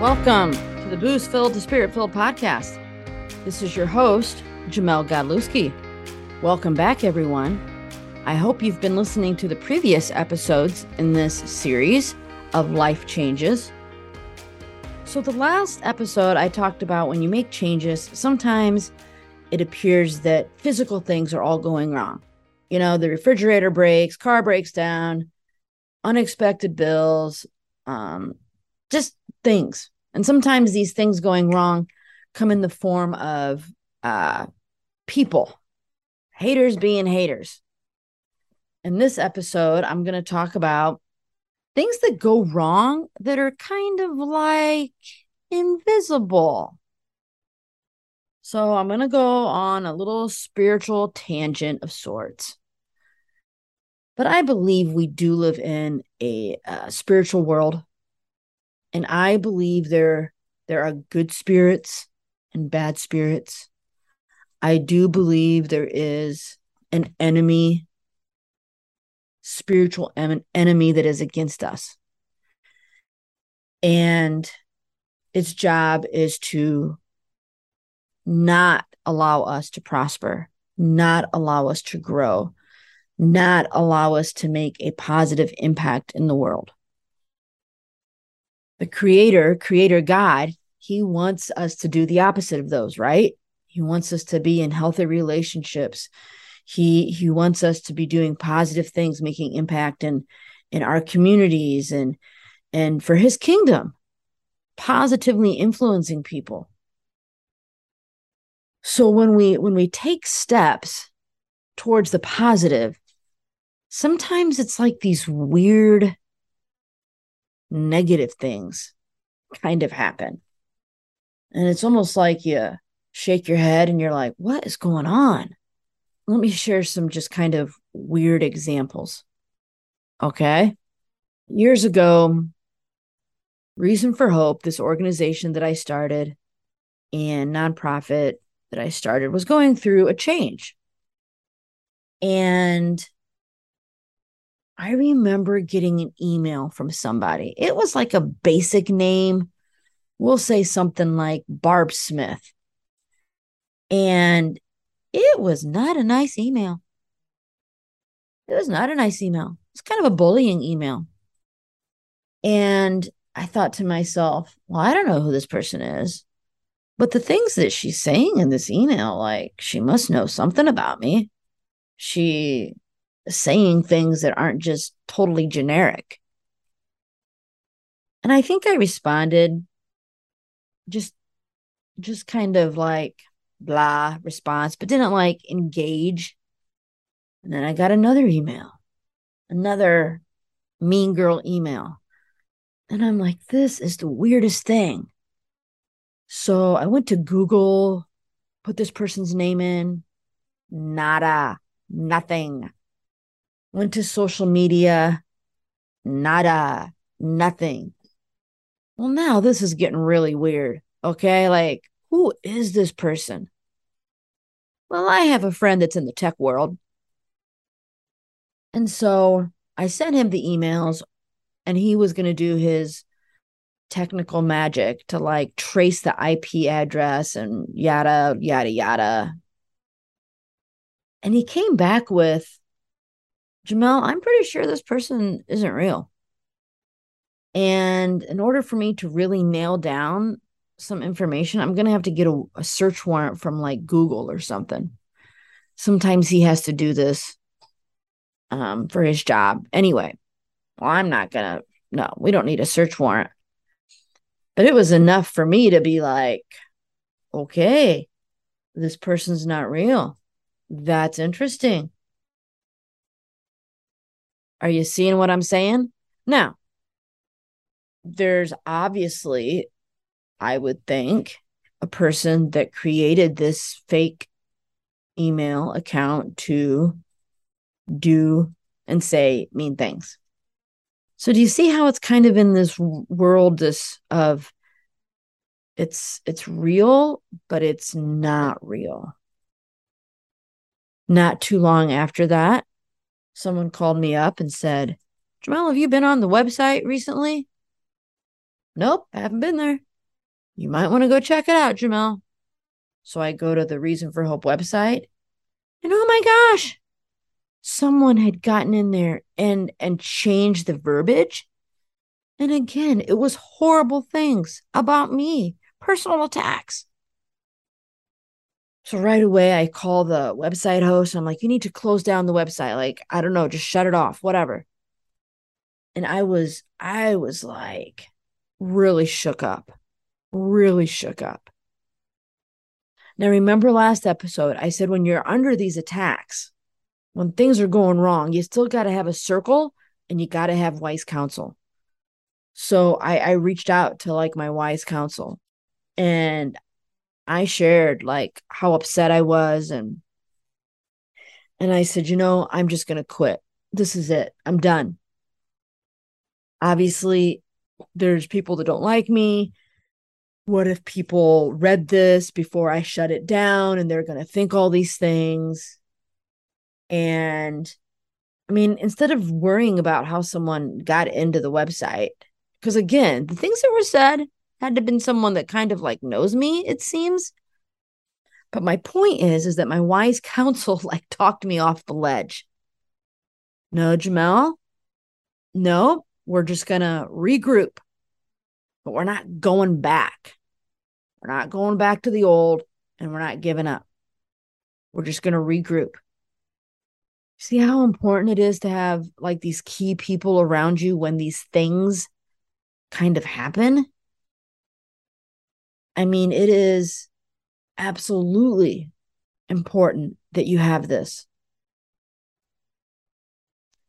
Welcome to the Boost Filled to Spirit Filled podcast. This is your host, Jamelle Godlewski. Welcome back, everyone. I hope you've been listening to the previous episodes in this series of life changes. So, the last episode, I talked about when you make changes, sometimes it appears that physical things are all going wrong. You know, the refrigerator breaks, car breaks down, unexpected bills, um, just things. And sometimes these things going wrong come in the form of uh, people, haters being haters. In this episode, I'm going to talk about things that go wrong that are kind of like invisible. So I'm going to go on a little spiritual tangent of sorts. But I believe we do live in a uh, spiritual world and I believe there there are good spirits and bad spirits. I do believe there is an enemy, spiritual enemy that is against us. And its job is to not allow us to prosper, not allow us to grow, not allow us to make a positive impact in the world the creator, creator God, he wants us to do the opposite of those, right? He wants us to be in healthy relationships. He he wants us to be doing positive things, making impact in in our communities and and for his kingdom, positively influencing people. So when we when we take steps towards the positive, sometimes it's like these weird negative things kind of happen. And it's almost like you shake your head and you're like, what is going on? Let me share some just kind of weird examples. Okay. Years ago, Reason for Hope, this organization that I started and nonprofit that I started, was going through a change. And I remember getting an email from somebody. It was like a basic name. We'll say something like Barb Smith. And it was not a nice email. It was not a nice email. It's kind of a bullying email. And I thought to myself, well, I don't know who this person is. But the things that she's saying in this email, like she must know something about me. She saying things that aren't just totally generic. And I think I responded just just kind of like blah response, but didn't like engage. And then I got another email, another mean girl email. And I'm like, this is the weirdest thing. So I went to Google, put this person's name in, nada, nothing. Went to social media, nada, nothing. Well, now this is getting really weird. Okay. Like, who is this person? Well, I have a friend that's in the tech world. And so I sent him the emails, and he was going to do his technical magic to like trace the IP address and yada, yada, yada. And he came back with Jamelle, I'm pretty sure this person isn't real. And in order for me to really nail down some information, I'm going to have to get a, a, search warrant from like Google or something. Sometimes he has to do this um, for his job. Anyway, well, I'm not going to, no, we don't need a search warrant. But it was enough for me to be like, okay, this person's not real. That's interesting. Are you seeing what I'm saying? Now, there's obviously, I would think, a person that created this fake email account to do and say mean things. So do you see how it's kind of in this world this of it's it's real but it's not real. Not too long after that, someone called me up and said, Jamelle, have you been on the website recently? Nope, I haven't been there. You might want to go check it out, Jamelle. So I go to the Reason for Hope website, and oh my gosh, someone had gotten in there and and changed the verbiage. And again, it was horrible things about me, personal attacks. So right away, I call the website host. I'm like, you need to close down the website. Like, I don't know, just shut it off, whatever. And I was, I was like really shook up, really shook up. Now, remember last episode, I said when you're under these attacks, when things are going wrong, you still got to have a circle and you got to have wise counsel. So I, I reached out to like my wise counsel and I shared like how upset I was and and I said, you know, I'm just going to quit. This is it. I'm done. Obviously, there's people that don't like me. What if people read this before I shut it down and they're going to think all these things? And I mean, instead of worrying about how someone got into the website, because again, the things that were said, had to have been someone that kind of like knows me, it seems. But my point is, is that my wise counsel like talked me off the ledge. No, Jamelle. No, we're just gonna regroup, but we're not going back. We're not going back to the old, and we're not giving up. We're just gonna regroup. See how important it is to have like these key people around you when these things kind of happen? I mean, it is absolutely important that you have this.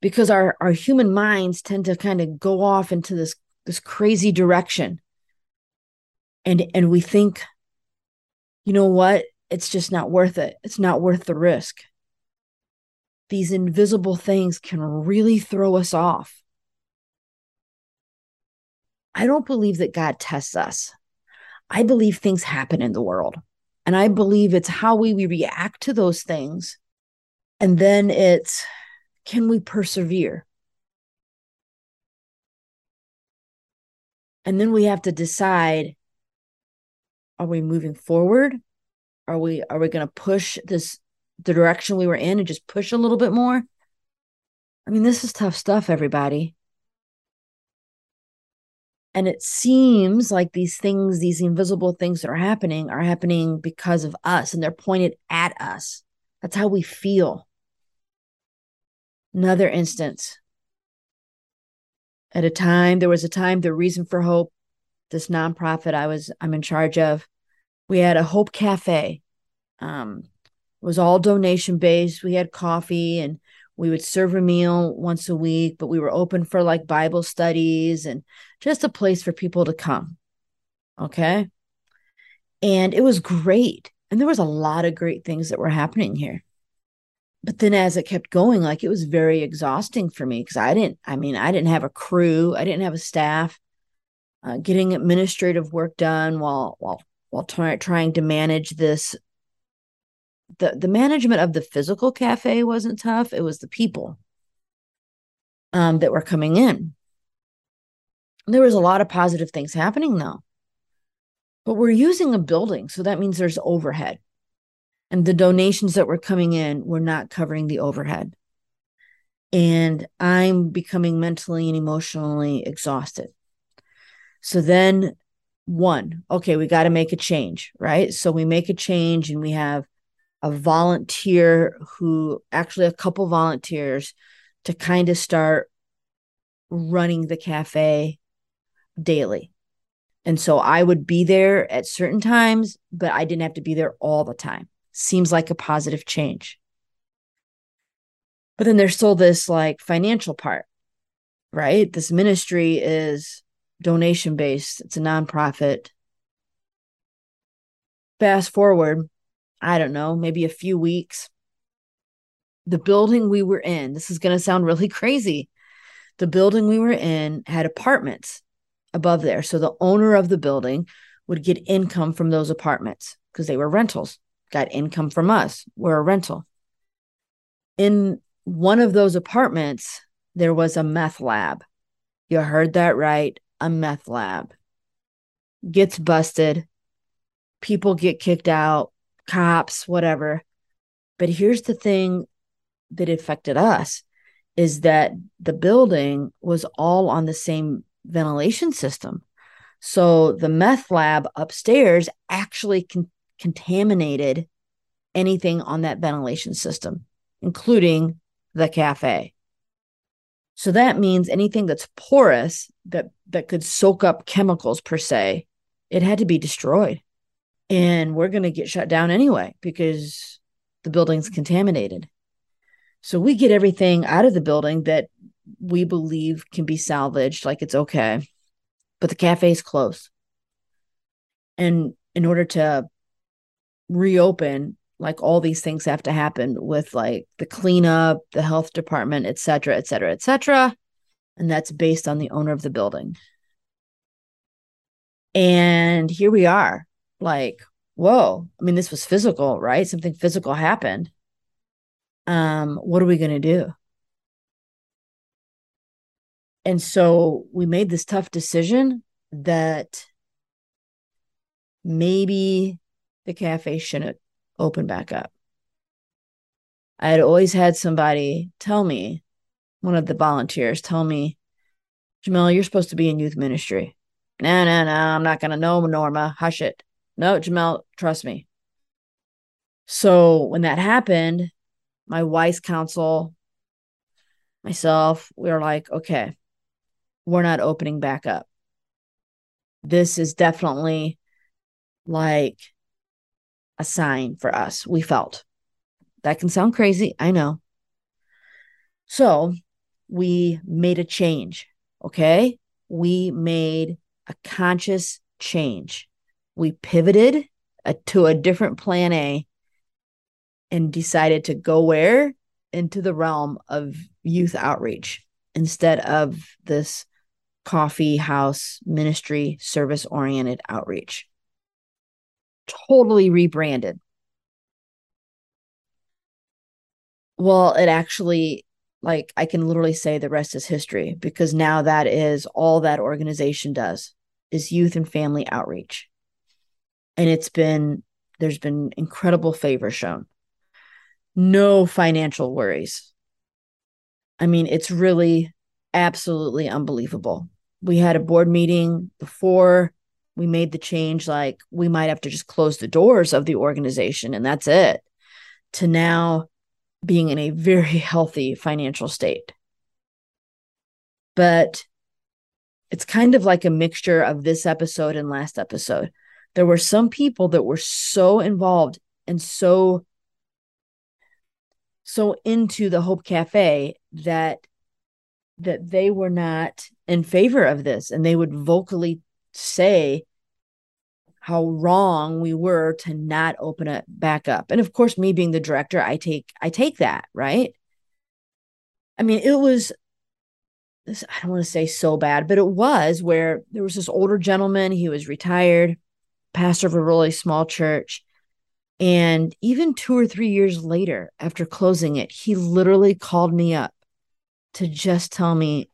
Because our our human minds tend to kind of go off into this this crazy direction. And and we think you know what? It's just not worth it. It's not worth the risk. These invisible things can really throw us off. I don't believe that god tests us I believe things happen in the world. And I believe it's how we, we react to those things. And then it's can we persevere? And then we have to decide are we moving forward? Are we are we going to push this the direction we were in and just push a little bit more? I mean, this is tough stuff, everybody. And it seems like these things, these invisible things that are happening, are happening because of us and they're pointed at us. That's how we feel. Another instance. At a time, there was a time, the Reason for Hope, this nonprofit I was, I'm in charge of, we had a Hope Cafe. Um, it was all donation based. We had coffee and we would serve a meal once a week, but we were open for like Bible studies and just a place for people to come. Okay. And it was great. And there was a lot of great things that were happening here. But then as it kept going, like it was very exhausting for me because I didn't, I mean, I didn't have a crew, I didn't have a staff. Uh, getting administrative work done while while while t- trying to manage this the the management of the physical cafe wasn't tough. It was the people um, that were coming in. There was a lot of positive things happening though. But we're using a building so that means there's overhead. And the donations that were coming in were not covering the overhead. And i'm becoming mentally and emotionally exhausted. So then one okay we got to make a change right? So we make a change and we have a volunteer who actually a couple volunteers to kind of start running the cafe daily. And so I would be there at certain times, but I didn't have to be there all the time. Seems like a positive change. But then there's still this like financial part, right? This ministry is donation based, it's a nonprofit. Fast forward, I don't know, maybe a few weeks. The building we were in, this is going to sound really crazy. The building we were in had apartments above there. So the owner of the building would get income from those apartments because they were rentals, got income from us. We're a rental. In one of those apartments, there was a meth lab. You heard that right, a meth lab. gets busted, people get kicked out, cops, whatever. But here's the thing that affected us is that the building was all on the same ventilation system. So the meth lab upstairs actually con- contaminated anything on that ventilation system, including the cafe. So that means anything that's porous that that could soak up chemicals per se, it had to be destroyed. And we're going to get shut down anyway because the building's mm-hmm. contaminated. So we get everything out of the building that we believe can be salvaged, like it's okay. But the cafe is closed. And in order to reopen, like all these things have to happen with like the cleanup, the health department, et cetera, et cetera, et cetera. And that's based on the owner of the building. And here we are, like, whoa. I mean, this was physical, right? Something physical happened um, what are we going to do? And so we made this tough decision that maybe the cafe shouldn't open back up. I had always had somebody tell me, one of the volunteers tell me, Jamelle, you're supposed to be in youth ministry. No, no, no, I'm not going to know, Norma. Hush it. No, Jamelle, trust me. So when that happened, my wife's counsel, myself, we were like, okay, we're not opening back up. This is definitely like a sign for us. We felt that can sound crazy. I know. So we made a change. Okay. We made a conscious change. We pivoted a, to a different plan A and decided to go where? Into the realm of youth outreach instead of this coffee house ministry service oriented outreach. Totally rebranded. Well, it actually, like, I can literally say the rest is history because now that is all that organization does is youth and family outreach. And it's been, there's been incredible favor shown no financial worries. I mean, it's really absolutely unbelievable. We had a board meeting before we made the change, like we might have to just close the doors of the organization and that's it, to now being in a very healthy financial state. But it's kind of like a mixture of this episode and last episode. There were some people that were so involved and so so into the Hope Cafe that that they were not in favor of this and they would vocally say how wrong we were to not open it back up. And of course me being the director, I take I take that, right? I mean, it was I don't want to say so bad, but it was where there was this older gentleman, he was retired, pastor of a really small church and even two or three years later, after closing it, he literally called me up to just tell me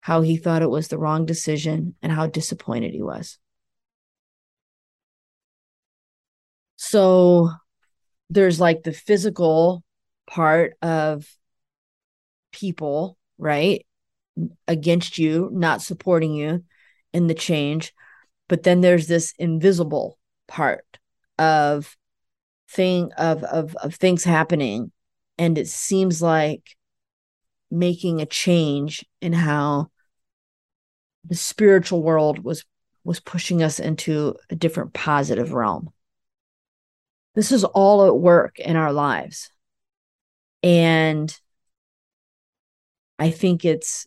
how he thought it was the wrong decision and how disappointed he was. So there's like the physical part of people, right? Against you, not supporting you in the change. But then there's this invisible part of thing of of of things happening. And it seems like making a change in how the spiritual world was was pushing us into a different positive realm. This is all at work in our lives. And i think it's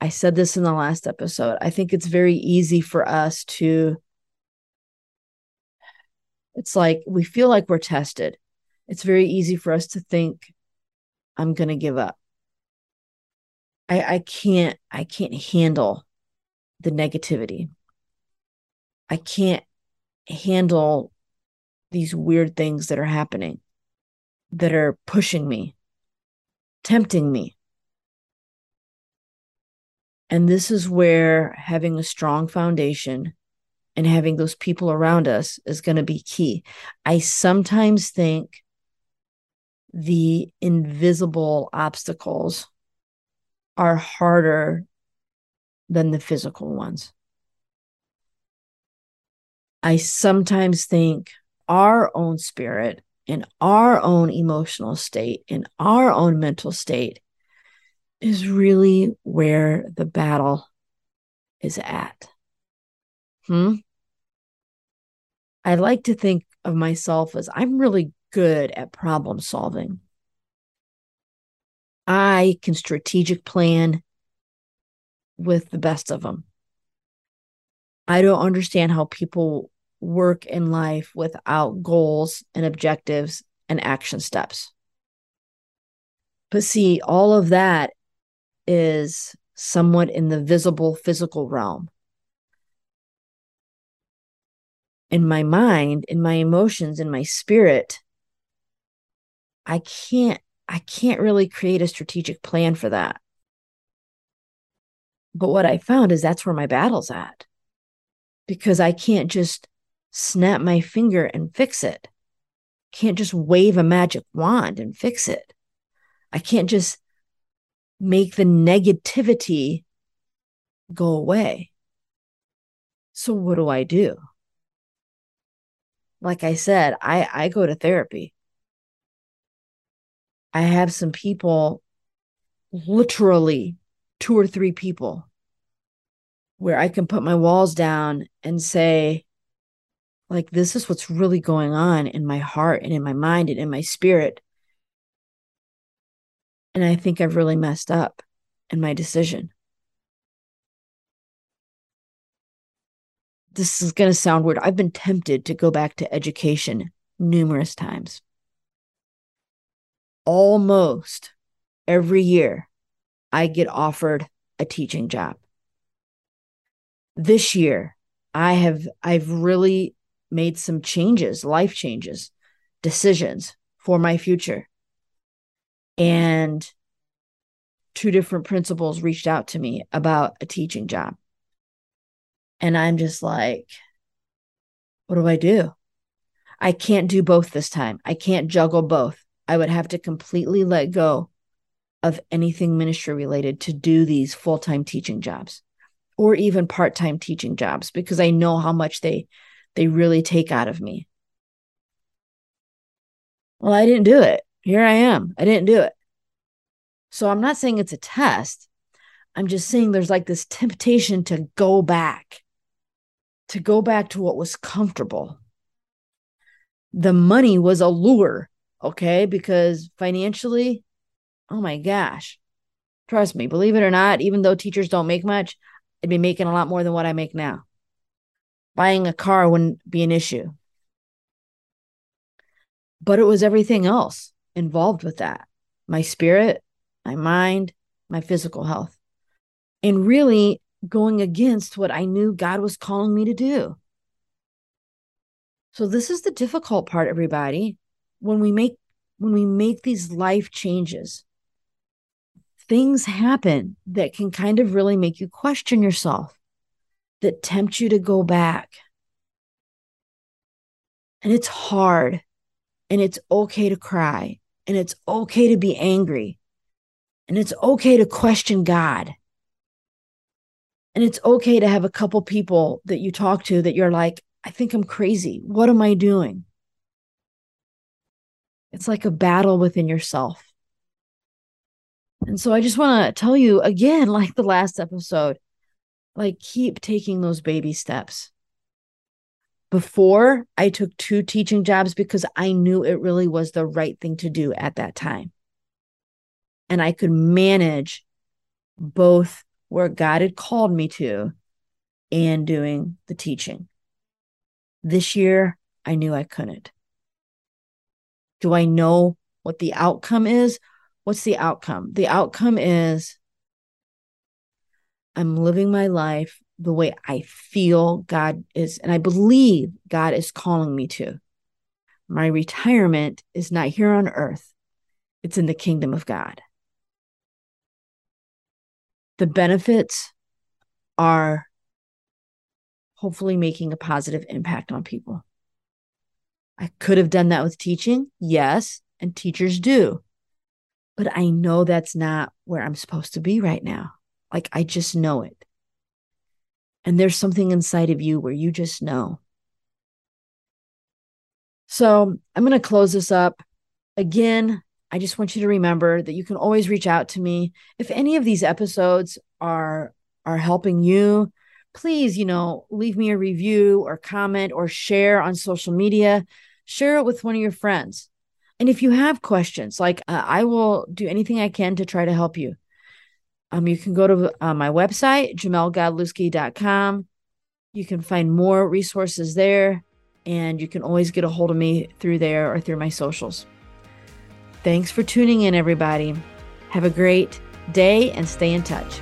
i said this in the last episode i think it's very easy for us to it's like we feel like we're tested. It's very easy for us to think, I'm going to give up. I, I can't, I can't handle the negativity. I can't handle these weird things that are happening that are pushing me, tempting me. And this is where having a strong foundation and having those people around us is going to be key. I sometimes think the invisible obstacles are harder than the physical ones. I sometimes think our own spirit and our own emotional state, and our own mental state, is really where the battle is at. Hmm. I like to think of myself as I'm really good at problem solving. I can strategic plan with the best of them. I don't understand how people work in life without goals and objectives and action steps. But see, all of that is somewhat in the visible physical realm. In my mind, in my emotions, in my spirit, I can't I can't really create a strategic plan for that. But what I found is that's where my battle's at. Because I can't just snap my finger and fix it. Can't just wave a magic wand and fix it. I can't just make the negativity go away. So what do I do? Like I said, I I go to therapy. I have some people literally two or three people where I can put my walls down and say like this is what's really going on in my heart and in my mind and in my spirit. And I think I've really messed up in my decision. This is going to sound weird. I've been tempted to go back to education numerous times. Almost every year, I get offered a teaching job. This year, I have I've really made some changes, life changes, decisions for my future. And two different principals reached out to me about a teaching job. And I'm just like, what do I do? I can't do both this time. I can't juggle both. I would have to completely let go of anything ministry related to do these full time teaching jobs or even part time teaching jobs because I know how much they they really take out of me. Well, I didn't do it. Here I am. I didn't do it. So I'm not saying it's a test. I'm just saying there's like this temptation to go back, to go back to what was comfortable. The money was a lure, okay? Because financially, oh my gosh, trust me, believe it or not, even though teachers don't make much, I'd be making a lot more than what I make now buying a car wouldn't be an issue. But it was everything else involved with that my spirit, my mind, my physical health, and really going against what I knew God was calling me to do. So this is the difficult part everybody when we make when we make these life changes things happen that can kind of really make you question yourself that tempt you to go back. And it's hard. And it's okay to cry. And it's okay to be angry. And it's okay to question God. And it's okay to have a couple people that you talk to that you're like, I think I'm crazy. What am I doing? It's like a battle within yourself. And so I just want to tell you again, like the last episode, like keep taking those baby steps. Before I took two teaching jobs because I knew it really was the right thing to do at that time. And I could manage both where God had called me to and doing the teaching. This year, I knew I couldn't. Do I know what the outcome is? What's the outcome? The outcome is I'm living my life the way I feel God is, and I believe God is calling me to. My retirement is not here on earth, it's in the kingdom of God. The benefits are hopefully making a positive impact on people. I could have done that with teaching. Yes. And teachers do. But I know that's not where I'm supposed to be right now. Like I just know it. And there's something inside of you where you just know. So I'm going to close this up. Again, I just want you to remember that you can always reach out to me. If any of these episodes are are helping you, please, you know, leave me a review or comment or share on social media. Share it with one of your friends. And if you have questions, like uh, I will do anything I can to try to help you. Um, you can go to uh, my website, jamellegodlewski.com. You can find more resources there, and you can always get a hold of me through there or through my socials. Thanks for tuning in, everybody. Have a great day and stay in touch.